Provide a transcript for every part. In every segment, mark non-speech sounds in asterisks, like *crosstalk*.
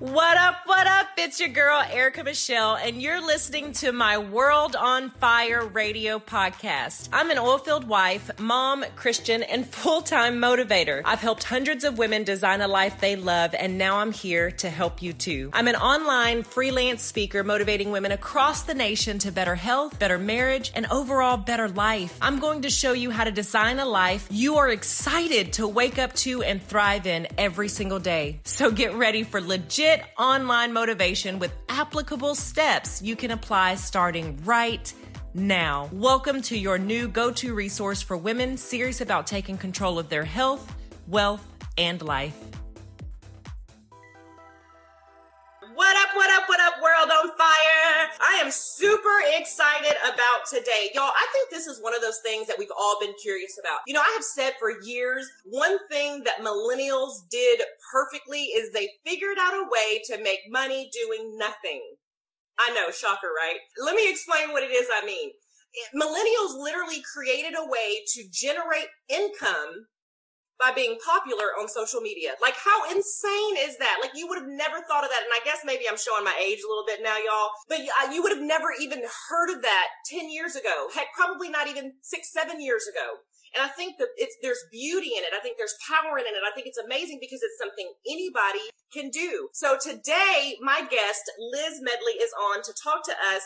What up, what up? It's your girl, Erica Michelle, and you're listening to my World on Fire radio podcast. I'm an oilfield wife, mom, Christian, and *laughs* full time motivator. I've helped hundreds of women design a life they love, and now I'm here to help you too. I'm an online freelance speaker motivating women across the nation to better health, better marriage, and overall better life. I'm going to show you how to design a life you are excited to wake up to and thrive in every single day. So get ready for legit legit online motivation with applicable steps you can apply starting right now. Welcome to your new go to resource for women serious about taking control of their health, wealth, and life. What up, what up, what up, world on fire? I am super excited about today. Y'all, I think this is one of those things that we've all been curious about. You know, I have said for years, one thing that millennials did perfectly is they figured out a way to make money doing nothing. I know, shocker, right? Let me explain what it is I mean. Millennials literally created a way to generate income by being popular on social media. Like, how insane is that? Like, you would have never thought of that. And I guess maybe I'm showing my age a little bit now, y'all, but you would have never even heard of that 10 years ago. Heck, probably not even six, seven years ago. And I think that it's, there's beauty in it. I think there's power in it. I think it's amazing because it's something anybody can do. So today, my guest, Liz Medley, is on to talk to us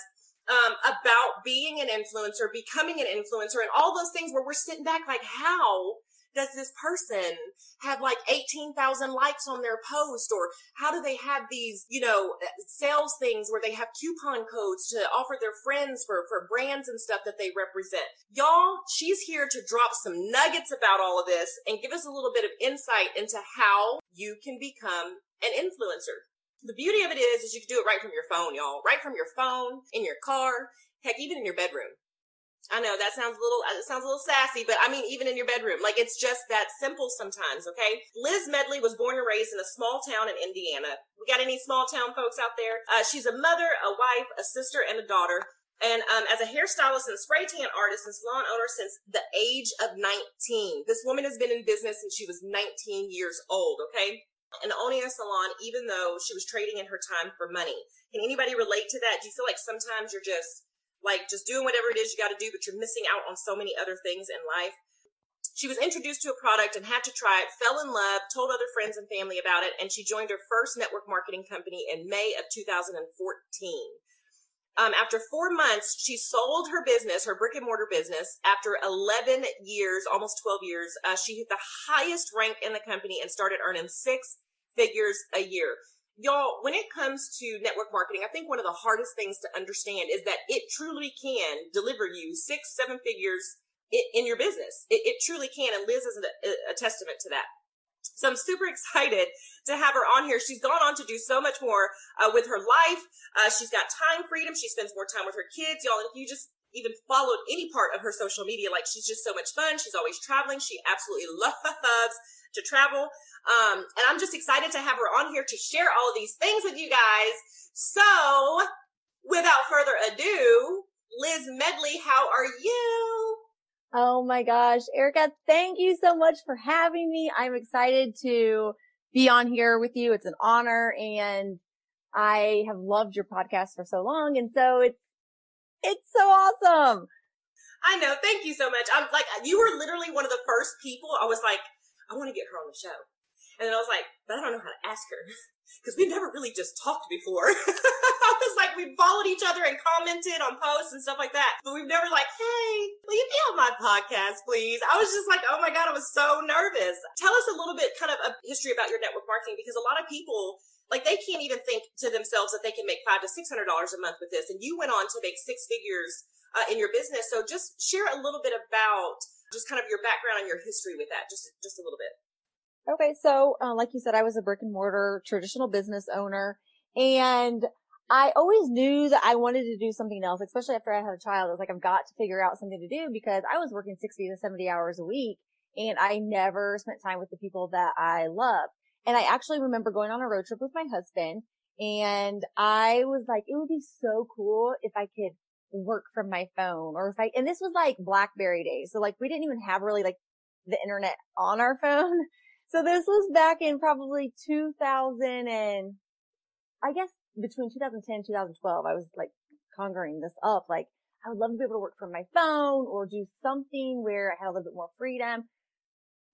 um, about being an influencer, becoming an influencer, and all those things where we're sitting back like, how does this person have like 18,000 likes on their post? Or how do they have these, you know, uh, sales things where they have coupon codes to offer their friends for, for brands and stuff that they represent? Y'all, she's here to drop some nuggets about all of this and give us a little bit of insight into how you can become an influencer. The beauty of it is, is you can do it right from your phone, y'all. Right from your phone, in your car, heck, even in your bedroom. I know that sounds a little, it sounds a little sassy, but I mean, even in your bedroom, like it's just that simple sometimes. Okay. Liz Medley was born and raised in a small town in Indiana. We got any small town folks out there? Uh, she's a mother, a wife, a sister, and a daughter. And um, as a hairstylist and spray tan artist and salon owner since the age of 19. This woman has been in business since she was 19 years old, okay? And owning a salon, even though she was trading in her time for money. Can anybody relate to that? Do you feel like sometimes you're just like just doing whatever it is you got to do, but you're missing out on so many other things in life. She was introduced to a product and had to try it, fell in love, told other friends and family about it, and she joined her first network marketing company in May of 2014. Um, after four months, she sold her business, her brick and mortar business. After 11 years, almost 12 years, uh, she hit the highest rank in the company and started earning six figures a year y'all, when it comes to network marketing, I think one of the hardest things to understand is that it truly can deliver you six, seven figures in, in your business. It, it, truly can. And Liz is a, a, testament to that. So I'm super *laughs* excited to have her on here. She's gone on to do so much more uh, with her life. Uh, she's got time freedom. She spends more time with her kids, y'all. If you just even followed any part of her social media, like she's just so much fun. She's always traveling. She absolutely loves to travel. Um, and I'm just excited to have her on here to share all these things with you guys. So without further ado, Liz Medley, how are you? Oh my gosh, Erica, thank you so much for having me. I'm excited to be on here with you. It's an honor and I have loved your podcast for so long. And so it's, it's so awesome. I know. Thank you so much. I'm like, you were literally one of the first people. I was like, I want to get her on the show. And then I was like, but I don't know how to ask her *laughs* because we've never really just talked before. *laughs* I was like, we followed each other and commented on posts and stuff like that, but we've never like, hey, will you be on my podcast, please? I was just like, oh my God, I was so nervous. Tell us a little bit kind of a history about your network marketing because a lot of people like they can't even think to themselves that they can make five to six hundred dollars a month with this and you went on to make six figures uh, in your business so just share a little bit about just kind of your background and your history with that just just a little bit Okay. So, uh, like you said, I was a brick and mortar traditional business owner and I always knew that I wanted to do something else, especially after I had a child. I was like, I've got to figure out something to do because I was working 60 to 70 hours a week and I never spent time with the people that I love. And I actually remember going on a road trip with my husband and I was like, it would be so cool if I could work from my phone or if I, and this was like Blackberry days. So like we didn't even have really like the internet on our *laughs* phone. So this was back in probably 2000 and I guess between 2010 and 2012, I was like conquering this up. Like I would love to be able to work from my phone or do something where I had a little bit more freedom.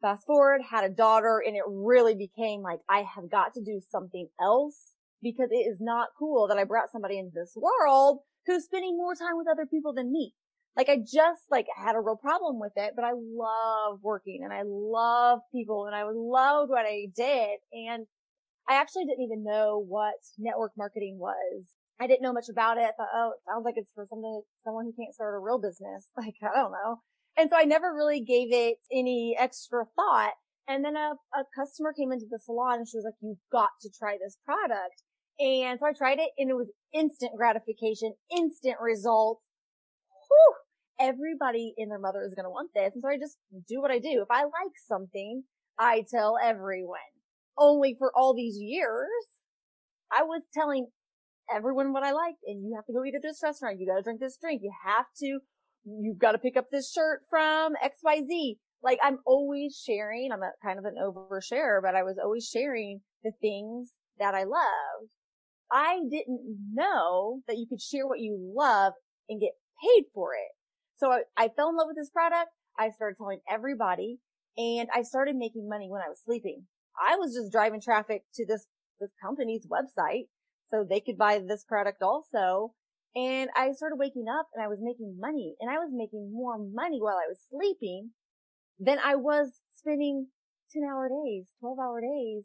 Fast forward, had a daughter and it really became like, I have got to do something else because it is not cool that I brought somebody into this world who's spending more time with other people than me. Like I just like had a real problem with it, but I love working and I love people and I loved what I did. And I actually didn't even know what network marketing was. I didn't know much about it. I thought, oh, it sounds like it's for something, someone who can't start a real business. *laughs* Like, I don't know. And so I never really gave it any extra thought. And then a, a customer came into the salon and she was like, you've got to try this product. And so I tried it and it was instant gratification, instant results. Whew, everybody and their mother is going to want this. And so I just do what I do. If I like something, I tell everyone. Only for all these years, I was telling everyone what I liked and you have to go eat at this restaurant. You got to drink this drink. You have to, you've got to pick up this shirt from XYZ. Like I'm always sharing. I'm a kind of an oversharer, but I was always sharing the things that I loved. I didn't know that you could share what you love and get paid for it. So I, I fell in love with this product. I started telling everybody and I started making money when I was sleeping. I was just driving traffic to this, this company's website so they could buy this product also. And I started waking up and I was making money and I was making more money while I was sleeping than I was spending 10 hour days, 12 hour days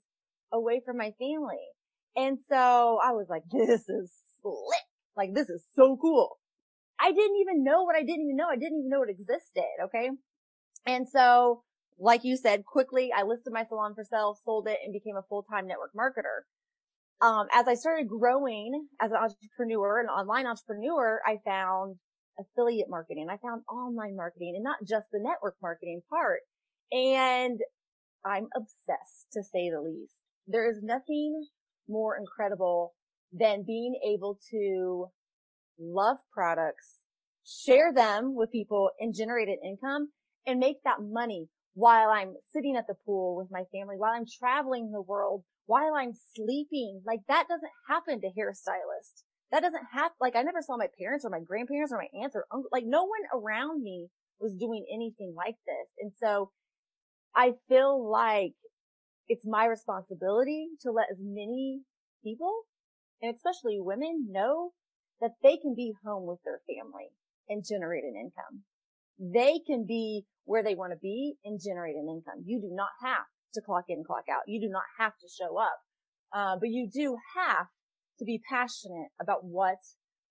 away from my family. And so I was like, this is slick. Like this is so cool. I didn't even know what I didn't even know. I didn't even know it existed. Okay. And so, like you said, quickly I listed my salon for sale, sold it and became a full-time network marketer. Um, as I started growing as an entrepreneur, an online entrepreneur, I found affiliate marketing. I found online marketing and not just the network marketing part. And I'm obsessed to say the least. There is nothing more incredible than being able to love products, share them with people and generate an income and make that money while I'm sitting at the pool with my family, while I'm traveling the world, while I'm sleeping. Like that doesn't happen to hairstylists. That doesn't happen. Like I never saw my parents or my grandparents or my aunts or uncle. Like no one around me was doing anything like this. And so I feel like it's my responsibility to let as many people and especially women know that they can be home with their family and generate an income. They can be where they want to be and generate an income. You do not have to clock in, clock out. You do not have to show up. Uh, but you do have to be passionate about what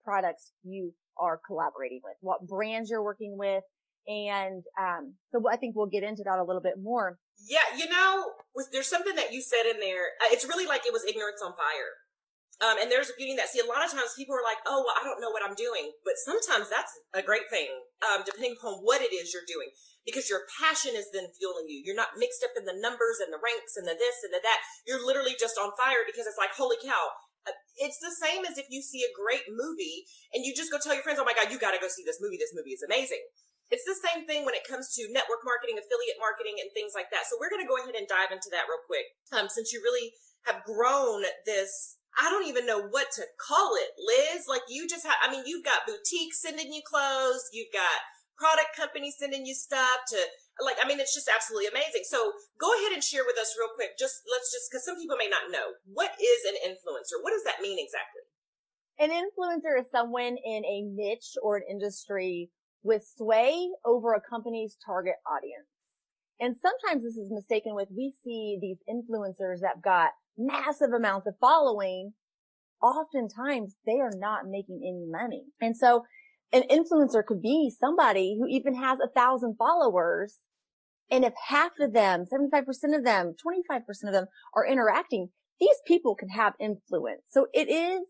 products you are collaborating with, what brands you're working with. And, um, so I think we'll get into that a little bit more. Yeah. You know, there's something that you said in there. Uh, it's really like it was ignorance on fire. Um, and there's a beauty in that. See, a lot of times people are like, oh, well, I don't know what I'm doing. But sometimes that's a great thing, um, depending upon what it is you're doing, because your passion is then fueling you. You're not mixed up in the numbers and the ranks and the this and the that. You're literally just on fire because it's like, holy cow. Uh, it's the same as if you see a great movie and you just go tell your friends, oh my God, you got to go see this movie. This movie is amazing. It's the same thing when it comes to network marketing, affiliate marketing, and things like that. So we're going to go ahead and dive into that real quick. Um, since you really have grown this I don't even know what to call it, Liz. Like you just have, I mean, you've got boutiques sending you clothes, you've got product companies sending you stuff to like, I mean, it's just absolutely amazing. So go ahead and share with us real quick. Just let's just, cause some people may not know what is an influencer? What does that mean exactly? An influencer is someone in a niche or an industry with sway over a company's target audience. And sometimes this is mistaken with, we see these influencers that have got massive amounts of following, oftentimes they are not making any money. And so an influencer could be somebody who even has a thousand followers. And if half of them, 75% of them, 25% of them are interacting, these people can have influence. So it is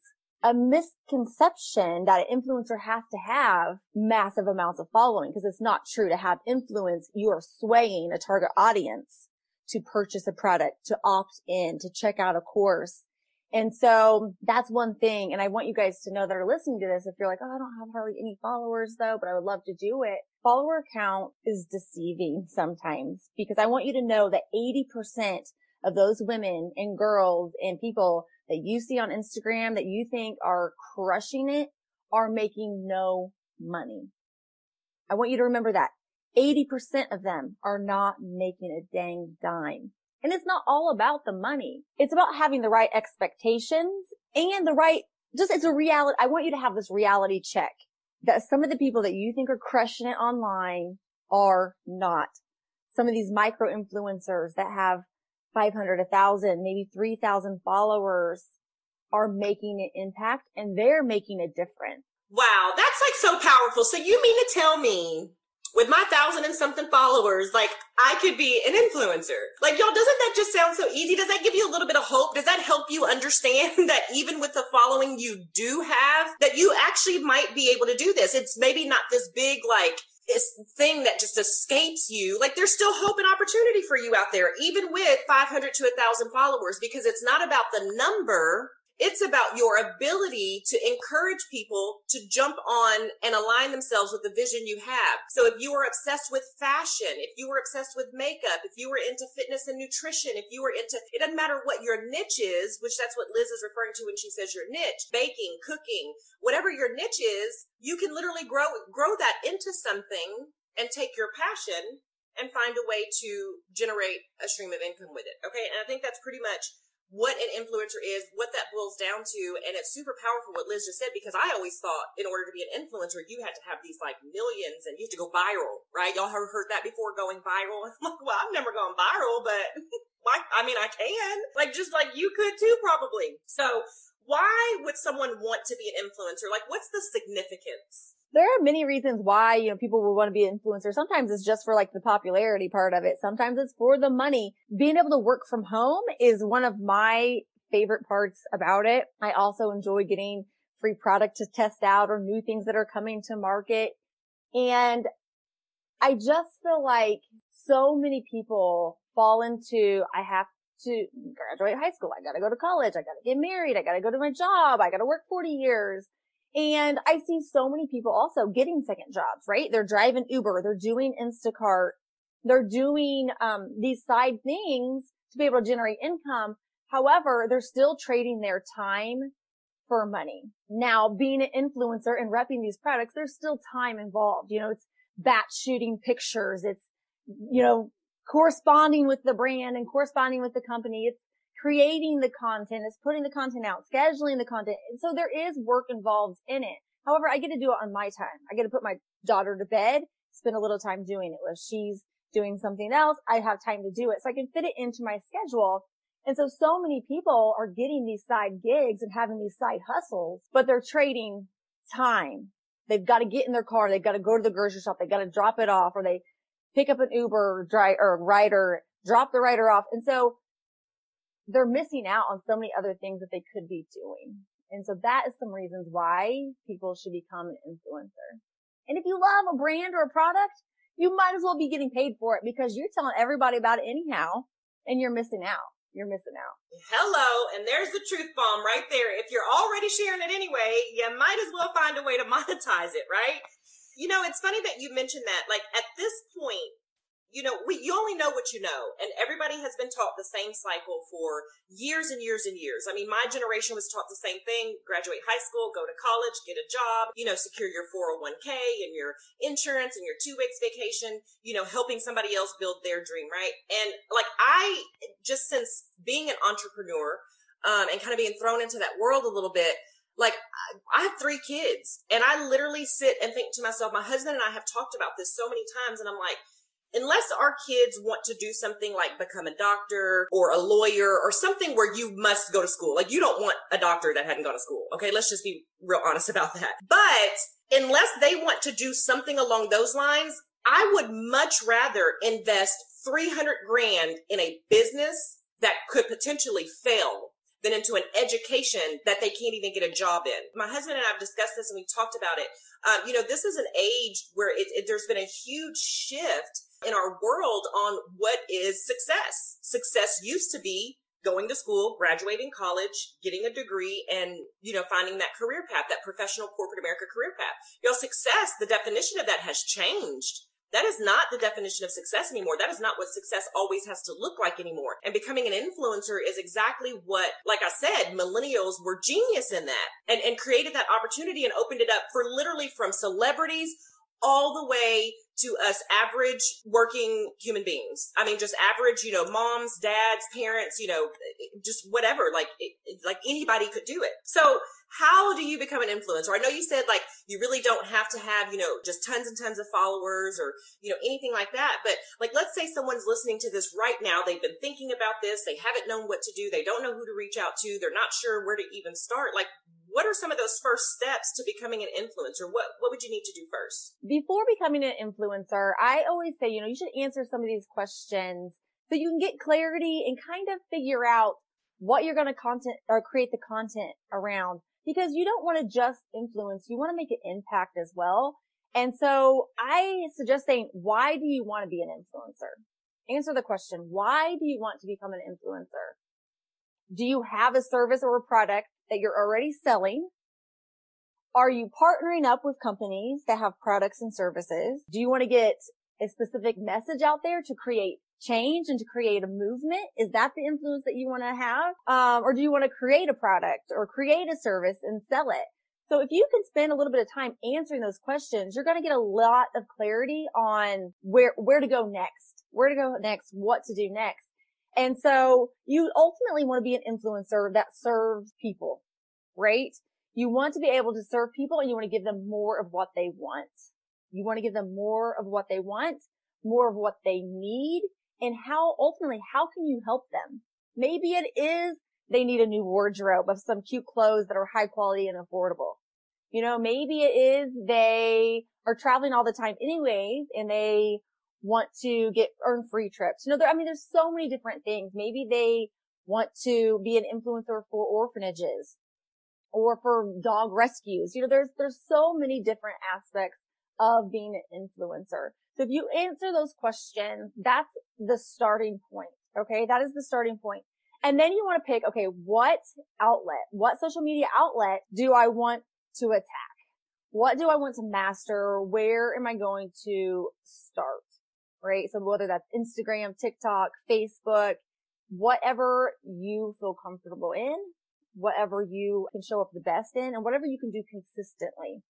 a misconception that an influencer has to have massive amounts of following because it's not true to have influence. You are swaying a target audience to purchase a product, to opt in, to check out a course. And so that's one thing. And I want you guys to know that are listening to this. If you're like, Oh, I don't have hardly any followers though, but I would love to do it. Follower count is deceiving sometimes because I want you to know that 80% of those women and girls and people that you see on Instagram that you think are crushing it are making no money. I want you to remember that 80% of them are not making a dang dime. And it's not all about the money. It's about having the right expectations and the right, just it's a reality. I want you to have this reality check that some of the people that you think are crushing it online are not. Some of these micro influencers that have 500, 1000, maybe 3000 followers are making an impact and they're making a difference. Wow. That's like so powerful. So you mean to tell me with my thousand and something followers, like I could be an influencer. Like y'all, doesn't that just sound so easy? Does that give you a little bit of hope? Does that help you understand *laughs* that even with the following you do have, that you actually might be able to do this? It's maybe not this big, like, this thing that just escapes you. Like there's still hope and opportunity for you out there, even with 500 to a 1000 followers, because it's not about the number. It's about your ability to encourage people to jump on and align themselves with the vision you have. So if you are obsessed with fashion, if you were obsessed with makeup, if you were into fitness and nutrition, if you were into, it doesn't matter what your niche is, which that's what Liz is referring to when she says your niche, baking, cooking, whatever your niche is, you can literally grow, grow that into something and take your passion and find a way to generate a stream of income with it. Okay. And I think that's pretty much what an influencer is, what that boils down to. And it's super powerful what Liz just said, because I always thought in order to be an influencer, you had to have these like millions and you have to go viral, right? Y'all have heard that before going viral. *laughs* I'm like, well, I've never gone viral, but *laughs* I mean, I can like, just like you could too, probably. So why would someone want to be an influencer? Like, what's the significance? There are many reasons why, you know, people would want to be an influencer. Sometimes it's just for like the popularity part of it. Sometimes it's for the money. Being able to work from home is one of my favorite parts about it. I also enjoy getting free product to test out or new things that are coming to market. And I just feel like so many people fall into, I have to graduate high school. I gotta go to college. I gotta get married. I gotta go to my job. I gotta work 40 years. And I see so many people also getting second jobs, right? They're driving Uber, they're doing Instacart, they're doing um, these side things to be able to generate income. However, they're still trading their time for money. Now, being an influencer and repping these products, there's still time involved. You know, it's batch shooting pictures. It's, you know, corresponding with the brand and corresponding with the company. It's creating the content, it's putting the content out, scheduling the content. And So there is work involved in it. However, I get to do it on my time. I get to put my daughter to bed, spend a little time doing it. While she's doing something else, I have time to do it. So I can fit it into my schedule. And so, so many people are getting these side gigs and having these side hustles, but they're trading time. They've got to get in their car. They've got to go to the grocery shop. They've got to drop it off or they pick up an Uber driver or rider, drop the rider off. And so they're missing out on so many other things that they could be doing. And so that is some reasons why people should become an influencer. And if you love a brand or a product, you might as well be getting paid for it because you're telling everybody about it anyhow and you're missing out. You're missing out. Hello. And there's the truth bomb right there. If you're already sharing it anyway, you might as well find a way to monetize it, right? You know, it's funny that you mentioned that. Like at this point, you know, we, you only know what you know. And everybody has been taught the same cycle for years and years and years. I mean, my generation was taught the same thing. Graduate high school, go to college, get a job, you know, secure your 401k and your insurance and your two weeks vacation, you know, helping somebody else build their dream, right? And like I, just since being an entrepreneur, um, and kind of being thrown into that world a little bit, like I have three kids and I literally sit and think to myself, my husband and I have talked about this so many times and I'm like, unless our kids want to do something like become a doctor or a lawyer or something where you must go to school. Like you don't want a doctor that hadn't gone to school. Okay. Let's just be real honest about that. But unless they want to do something along those lines, I would much rather invest 300 grand in a business that could potentially fail than into an education that they can't even get a job in. My husband and I have discussed this and we talked about it. Um, you know, this is an age where it, it, there's been a huge shift in our world on what is success. Success used to be going to school, graduating college, getting a degree, and, you know, finding that career path, that professional corporate America career path. You know, success, the definition of that has changed. That is not the definition of success anymore. That is not what success always has to look like anymore. And becoming an influencer is exactly what, like I said, millennials were genius in that and, and created that opportunity and opened it up for literally from celebrities all the way to us average working human beings. I mean, just average, you know, moms, dads, parents, you know, just whatever, like, like anybody could do it. So how do you become an influencer? I know you said like you really don't have to have, you know, just tons and tons of followers or, you know, anything like that. But like, let's say someone's listening to this right now. They've been thinking about this. They haven't known what to do. They don't know who to reach out to. They're not sure where to even start. Like, what are some of those first steps to becoming an influencer? What what would you need to do first? Before becoming an influencer, I always say, you know, you should answer some of these questions so you can get clarity and kind of figure out what you're going to content or create the content around because you don't want to just influence, you want to make an impact as well. And so I suggest saying, why do you want to be an influencer? Answer the question, why do you want to become an influencer? Do you have a service or a product that you're already selling? Are you partnering up with companies that have products and services? Do you want to get a specific message out there to create change and to create a movement? Is that the influence that you want to have? Um, or do you want to create a product or create a service and sell it? So if you can spend a little bit of time answering those questions, you're going to get a lot of clarity on where, where to go next, where to go next, what to do next. And so you ultimately want to be an influencer that serves people, right? You want to be able to serve people and you want to give them more of what they want. You want to give them more of what they want, more of what they need, and how ultimately, how can you help them? Maybe it is they need a new wardrobe of some cute clothes that are high quality and affordable. You know, maybe it is they are traveling all the time anyways and they want to get earn free trips. You know, there, I mean, there's so many different things. Maybe they want to be an influencer for orphanages or for dog rescues. You know, there's, there's so many different aspects of being an influencer. So if you answer those questions, that's the starting point. Okay. That is the starting point. And then you want to pick, okay, what outlet, what social media outlet do I want to attack? What do I want to master? Where am I going to start? Right. So whether that's Instagram, TikTok, Facebook, whatever you feel comfortable in, whatever you can show up the best in and whatever you can do consistently.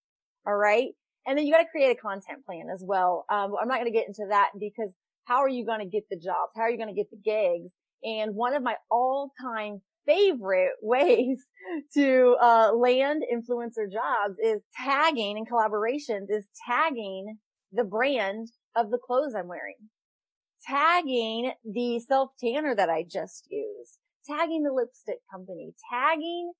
All right. And then you got to create a content plan as well. Um, I'm not going to get into that because how are you going to get the jobs? How are you going to get the gigs? And one of my all time favorite *laughs* ways to uh, land influencer jobs is tagging and collaborations is tagging the brand of the clothes I'm wearing, tagging the self tanner that I just used, tagging the lipstick company, tagging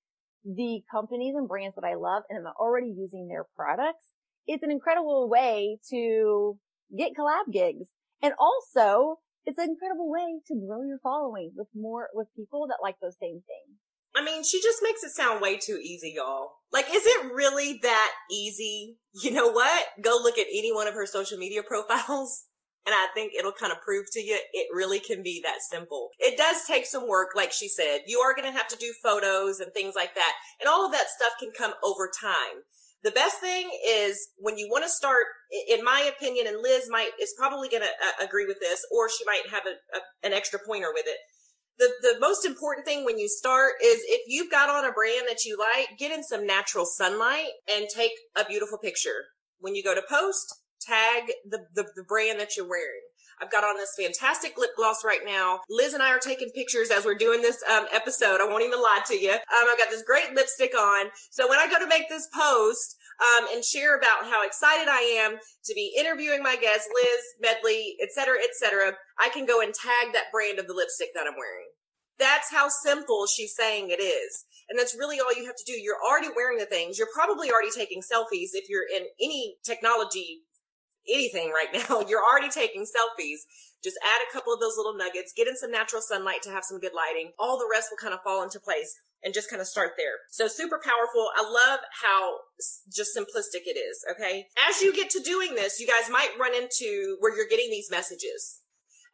the companies and brands that I love and I'm already using their products it's an incredible way to get collab gigs. And also it's an incredible way to grow your following with more, with people that like those same things. I mean, she just makes it sound way too easy, y'all. Like, is it really that easy? You know what? Go look at any one of her social media *laughs* profiles. And I think it'll kind of prove to you it really can be that simple. It does take some work, like she said. You are going to have to do photos and things like that. And all of that stuff can come over time. The best thing is when you want to start, in my opinion, and Liz might is probably going to uh, agree with this, or she might have a, a, an extra pointer with it. The the most important thing when you start is if you've got on a brand that you like, get in some natural sunlight and take a beautiful picture. When you go to post, tag the, the, the brand that you're wearing. I've got on this fantastic lip gloss right now. Liz and I are taking pictures as we're doing this um, episode. I won't even lie to you. Um, I've got this great lipstick on. So when I go to make this post um, and share about how excited I am to be interviewing my guest, Liz Medley, et cetera, et cetera, I can go and tag that brand of the lipstick that I'm wearing. That's how simple she's saying it is. And that's really all you have to do. You're already wearing the things. You're probably already taking selfies if you're in any technology anything right now. *laughs* You're already taking selfies. Just add a couple of those little nuggets, get in some natural sunlight to have some good lighting. All the rest will kind of fall into place and just kind of start there. So super powerful. I love how just simplistic it is. Okay. As you get to doing this, you guys might run into where you're getting these messages.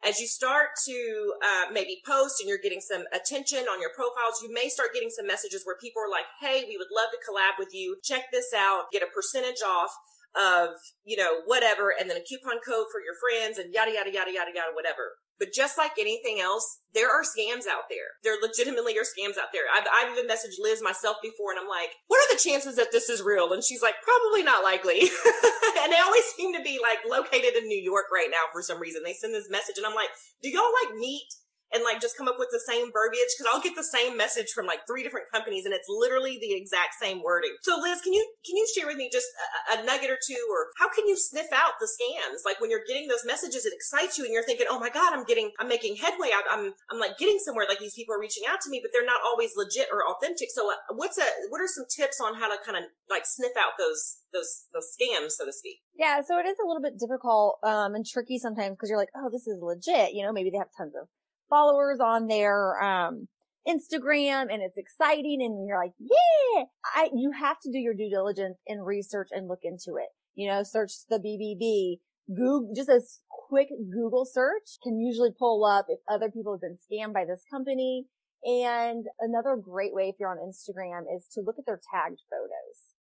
As you start to uh, maybe post and you're getting some attention on your profiles, you may start getting some messages where people are like, Hey, we would love to collab with you. Check this out. Get a percentage off of, you know, whatever, and then a coupon code for your friends and yada, yada, yada, yada, yada, whatever. But just like anything else, there are scams out there. There legitimately are scams out there. I've, I've even messaged Liz myself before and I'm like, what are the chances that this is real? And she's like, probably not likely. *laughs* and they always seem to be like located in New York right now for some reason. They send this message and I'm like, do y'all like meet and like just come up with the same verbiage because I'll get the same message from like three different companies and it's literally the exact same wording. So Liz, can you can you share with me just a, a, nugget or two or how can you sniff out the scams? Like when you're getting those messages, it excites you and you're thinking, oh my god, I'm getting I'm making headway. I'm I'm, I'm like getting somewhere. Like these people are reaching out to me, but they're not always legit or authentic. So uh, what's a what are some tips on how to kind of like sniff out those those those scams, so to speak? Yeah, so it is a little bit difficult um, and tricky sometimes because you're like, oh, this is legit. You know, maybe they have tons of followers on their, um, Instagram and it's exciting and you're like, yeah, I, you have to do your due diligence and research and look into it. You know, search the BBB, Google, just a quick Google search can usually pull up if other people have been scammed by this company. And another great way if you're on Instagram is to look at their tagged photos.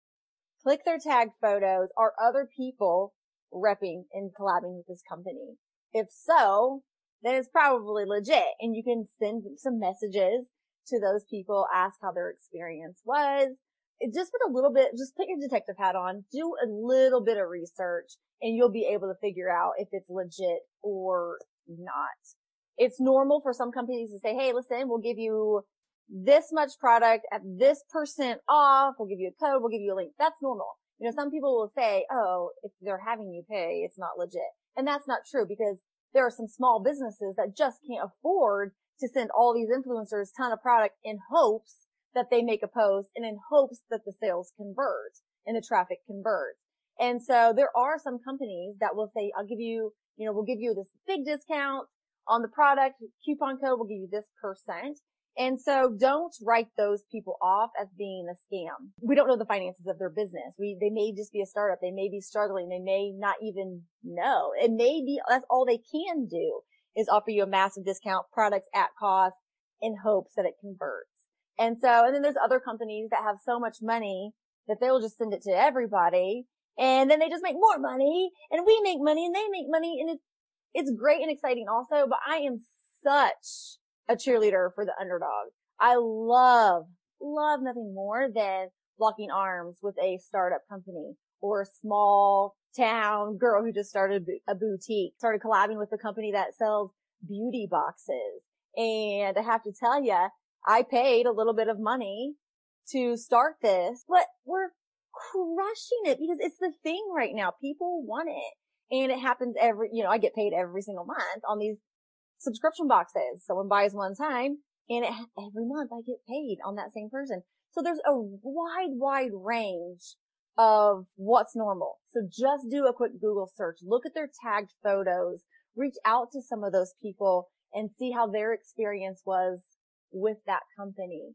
Click their tagged photos. Are other people repping and collabing with this company? If so, then it's probably legit. And you can send some messages to those people, ask how their experience was. It just with a little bit, just put your detective hat on, do a little bit of research and you'll be able to figure out if it's legit or not. It's normal for some companies to say, Hey, listen, we'll give you this much product at this percent off. We'll give you a code. We'll give you a link. That's normal. You know, some people will say, Oh, if they're having you pay, it's not legit. And that's not true because there are some small businesses that just can't afford to send all these influencers ton of product in hopes that they make a post and in hopes that the sales convert and the traffic converts. And so there are some companies that will say, I'll give you, you know, we'll give you this big discount on the product coupon code. We'll give you this percent. And so don't write those people off as being a scam. We don't know the finances of their business. We, they may just be a startup. They may be struggling. They may not even know. It may be, that's all they can do is offer you a massive discount products at cost in hopes that it converts. And so, and then there's other companies that have so much money that they will just send it to everybody and then they just make more money and we make money and they make money and it's, it's great and exciting also, but I am such a cheerleader for the underdog. I love, love nothing more than locking arms with a startup company or a small town girl who just started a boutique, started collabing with a company that sells beauty boxes. And I have to tell you, I paid a little bit of money to start this, but we're crushing it because it's the thing right now. People want it. And it happens every, you know, I get paid every single month on these subscription boxes. Someone buys one time and it, every month I get paid on that same person. So there's a wide, wide range of what's normal. So just do a quick Google search, look at their tagged photos, reach out to some of those people and see how their experience was with that company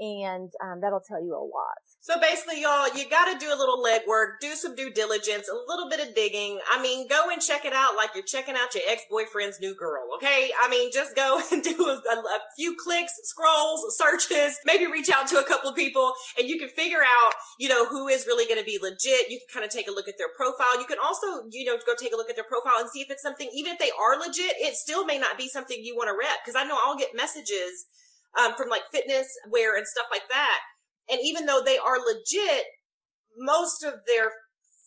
and um, that'll tell you a lot. So basically, y'all, you got to do a little legwork, do some due diligence, a little bit of digging. I mean, go and check it out like you're checking out your ex-boyfriend's new girl, okay? I mean, just go *laughs* and do a, a few clicks, scrolls, searches, maybe reach out to a couple of people and you can figure out, you know, who is really going to be legit. You can kind of take a look at their profile. You can also, you know, go take a look at their profile and see if it's something, even if they are legit, it still may not be something you want to rep. Cause I know I'll get messages um, from like fitness wear and stuff like that. And even though they are legit, most of their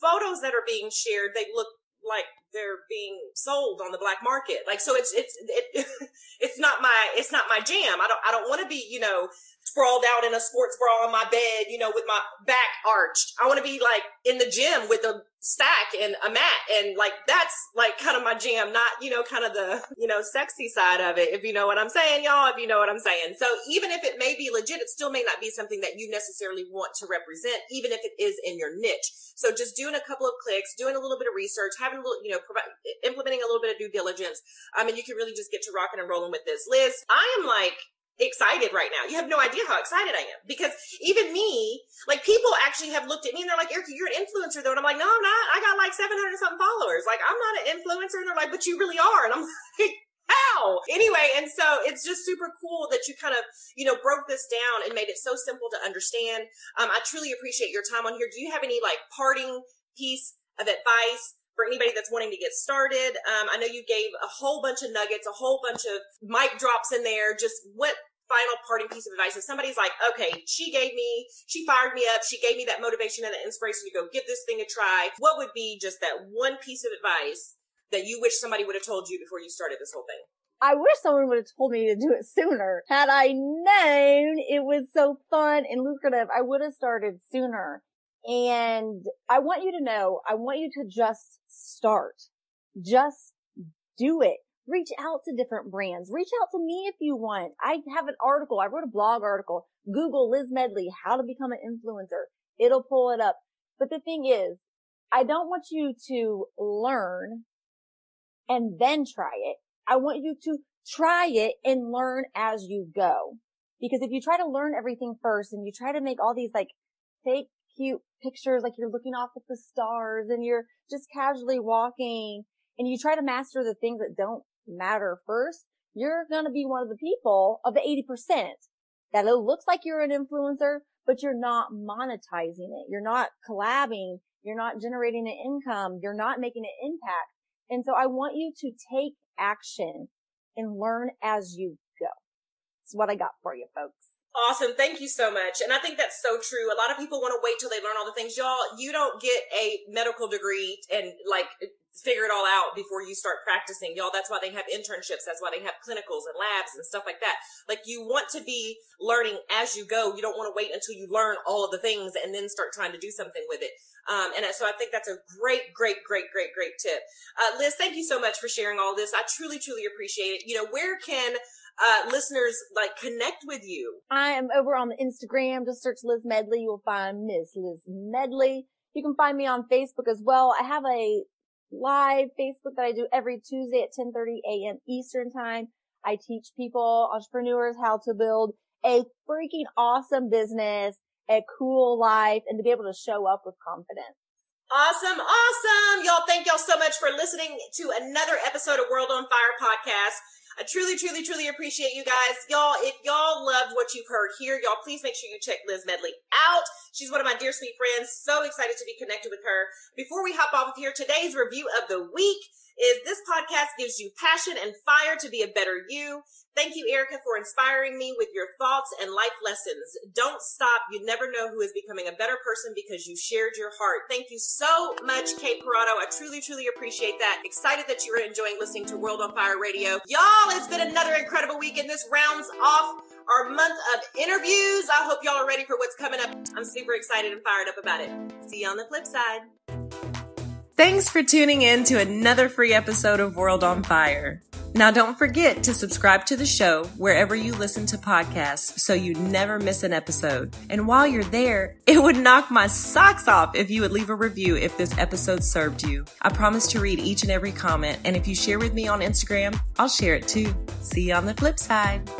photos that are being shared, they look like they're being sold on the black market. Like, so it's, it's, it, *laughs* it's not my, it's not my jam. I don't, I don't want to be, you know, sprawled out in a sports bra on my bed, you know, with my back arched. I want to be like in the gym with a stack and a mat. And like, that's like kind of my jam, not, you know, kind of the, you know, sexy side of it. If you know what I'm saying, y'all, if you know what I'm saying. So even if it may be legit, it still may not be something that you necessarily want to represent, even if it is in your niche. So just doing a couple of clicks, doing a little bit of research, having a little, you know, provide, implementing a little bit of due diligence. I mean, you can really just get to rocking and rolling with this. Liz, I am like, excited right now. You have no idea how excited I am because even me, like people actually have looked at me and they're like, Erica, you're an influencer though. And I'm like, no, I'm not. I got like 700 something followers. Like I'm not an influencer. And they're like, but you really are. And I'm *laughs* like, how? Anyway, and so it's just super cool that you kind of, you know, broke this down and made it so simple to understand. Um, I truly appreciate your time on here. Do you have any like parting piece of advice for anybody that's wanting to get started. Um, I know you gave a whole bunch of nuggets, a whole bunch of mic drops in there. Just what final parting piece of advice if somebody's like, okay, she gave me, she fired me up, she gave me that motivation and the inspiration to go give this thing a try. What would be just that one piece of advice that you wish somebody would have told you before you started this whole thing? I wish someone would have told me to do it sooner. Had I known it was so fun and lucrative, I would have started sooner. And I want you to know, I want you to just start. Just do it. Reach out to different brands. Reach out to me if you want. I have an article. I wrote a blog article. Google Liz Medley, how to become an influencer. It'll pull it up. But the thing is, I don't want you to learn and then try it. I want you to try it and learn as you go. Because if you try to learn everything first and you try to make all these like fake cute pictures, like you're looking off at the stars and you're just casually walking and you try to master the things that don't matter first, you're going to be one of the people of the 80% that it looks like you're an influencer, but you're not monetizing it. You're not collabing. You're not generating an income. You're not making an impact. And so I want you to take action and learn as you go. It's what I got for you, folks. Awesome. Thank you so much. And I think that's so true. A lot of people want to wait till they learn all the things. Y'all, you don't get a medical degree and like figure it all out before you start practicing. Y'all, that's why they have internships. That's why they have clinicals and labs and stuff like that. Like you want to be learning as you go. You don't want to wait until you learn all of the things and then start trying to do something with it. Um, and so I think that's a great, great, great, great, great tip. Uh, Liz, thank you so much for sharing all this. I truly, truly appreciate it. You know, where can uh, listeners like connect with you? I am over on the Instagram. Just search Liz Medley. You will find Miss Liz Medley. You can find me on Facebook as well. I have a live Facebook that I do every Tuesday at 10:30 a.m. Eastern time. I teach people, entrepreneurs, how to build a freaking awesome business, a cool life, and to be able to show up with confidence. Awesome. Awesome. Y'all, thank y'all so much for listening to another episode of World on Fire podcast. I truly, truly, truly appreciate you guys. Y'all, if y'all loved what you've heard here, y'all please make sure you check Liz Medley out. She's one of my dear sweet friends. So excited to be connected with her. Before we hop off of here, today's review of the week is this podcast gives you passion and fire to be a better you. Thank you, Erica, for inspiring me with your thoughts and life lessons. Don't stop. You never know who is becoming a better person because you shared your heart. Thank you so much, Kate Parado. I truly, truly appreciate that. Excited that you're enjoying listening to World on Fire Radio. Y'all, it's been another incredible week, and this rounds off our month of interviews. I hope y'all are ready for what's coming up. I'm super excited and fired up about it. See you on the flip side. Thanks for tuning in to another free episode of World on Fire. Now, don't forget to subscribe to the show wherever you listen to podcasts so you never miss an episode. And while you're there, it would knock my socks off if you would leave a review if this episode served you. I promise to read each and every comment, and if you share with me on Instagram, I'll share it too. See you on the flip side.